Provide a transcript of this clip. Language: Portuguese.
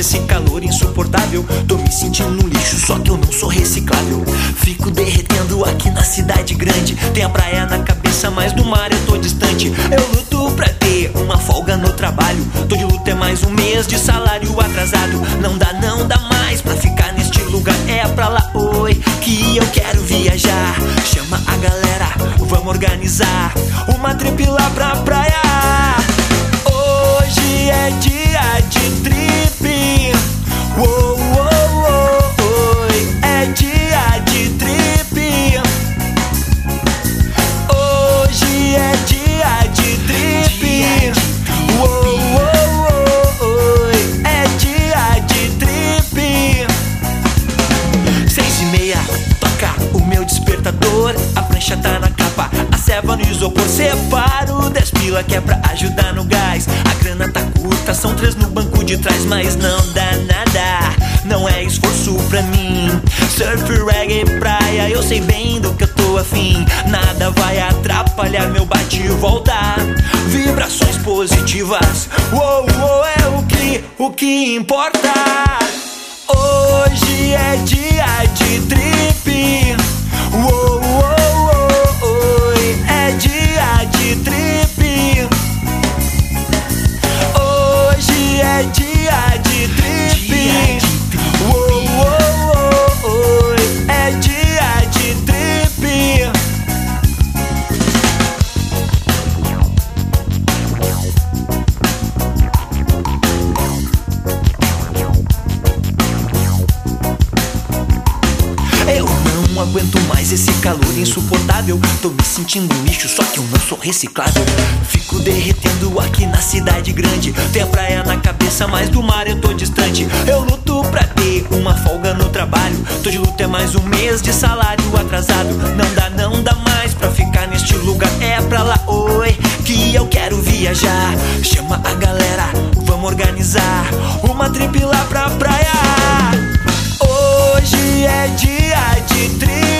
esse calor insuportável. Tô me sentindo no lixo, só que eu não sou reciclável. Fico derretendo aqui na cidade grande. Tem a praia na cabeça, mas do mar eu tô distante. Eu luto pra ter uma folga no trabalho. Tô de luta é mais um mês de salário atrasado. Não dá, não dá mais pra ficar neste lugar. É pra lá, oi, que eu quero viajar. Chama a galera, vamos organizar uma trip lá pra praia. É dia de trip. Uou, uou, oi, é dia de trip. Hoje é dia de trip. Uou, uou, oi, é dia de trip. Seis e meia, toca o meu despertador. A prancha tá na capa, a ceva no isopor. Separo dez pila que é pra ajudar no gás. Grana tá curta, são três no banco de trás, mas não dá nada. Não é esforço pra mim. Surf, reggae, praia, eu sei bem do que eu tô afim. Nada vai atrapalhar meu bate e volta. Vibrações positivas. Uou, uou, é o que, o que importa. Hoje é dia de trip. aguento mais esse calor insuportável. Tô me sentindo lixo, só que eu não sou reciclável. Fico derretendo aqui na cidade grande. Tem a praia na cabeça, mas do mar eu tô distante. Eu luto pra ter uma folga no trabalho. Tô de luta é mais um mês de salário atrasado. Não dá, não dá mais pra ficar neste lugar. É pra lá, oi, que eu quero viajar. Chama a galera, vamos organizar uma trip lá pra praia. Hoje é dia de triste.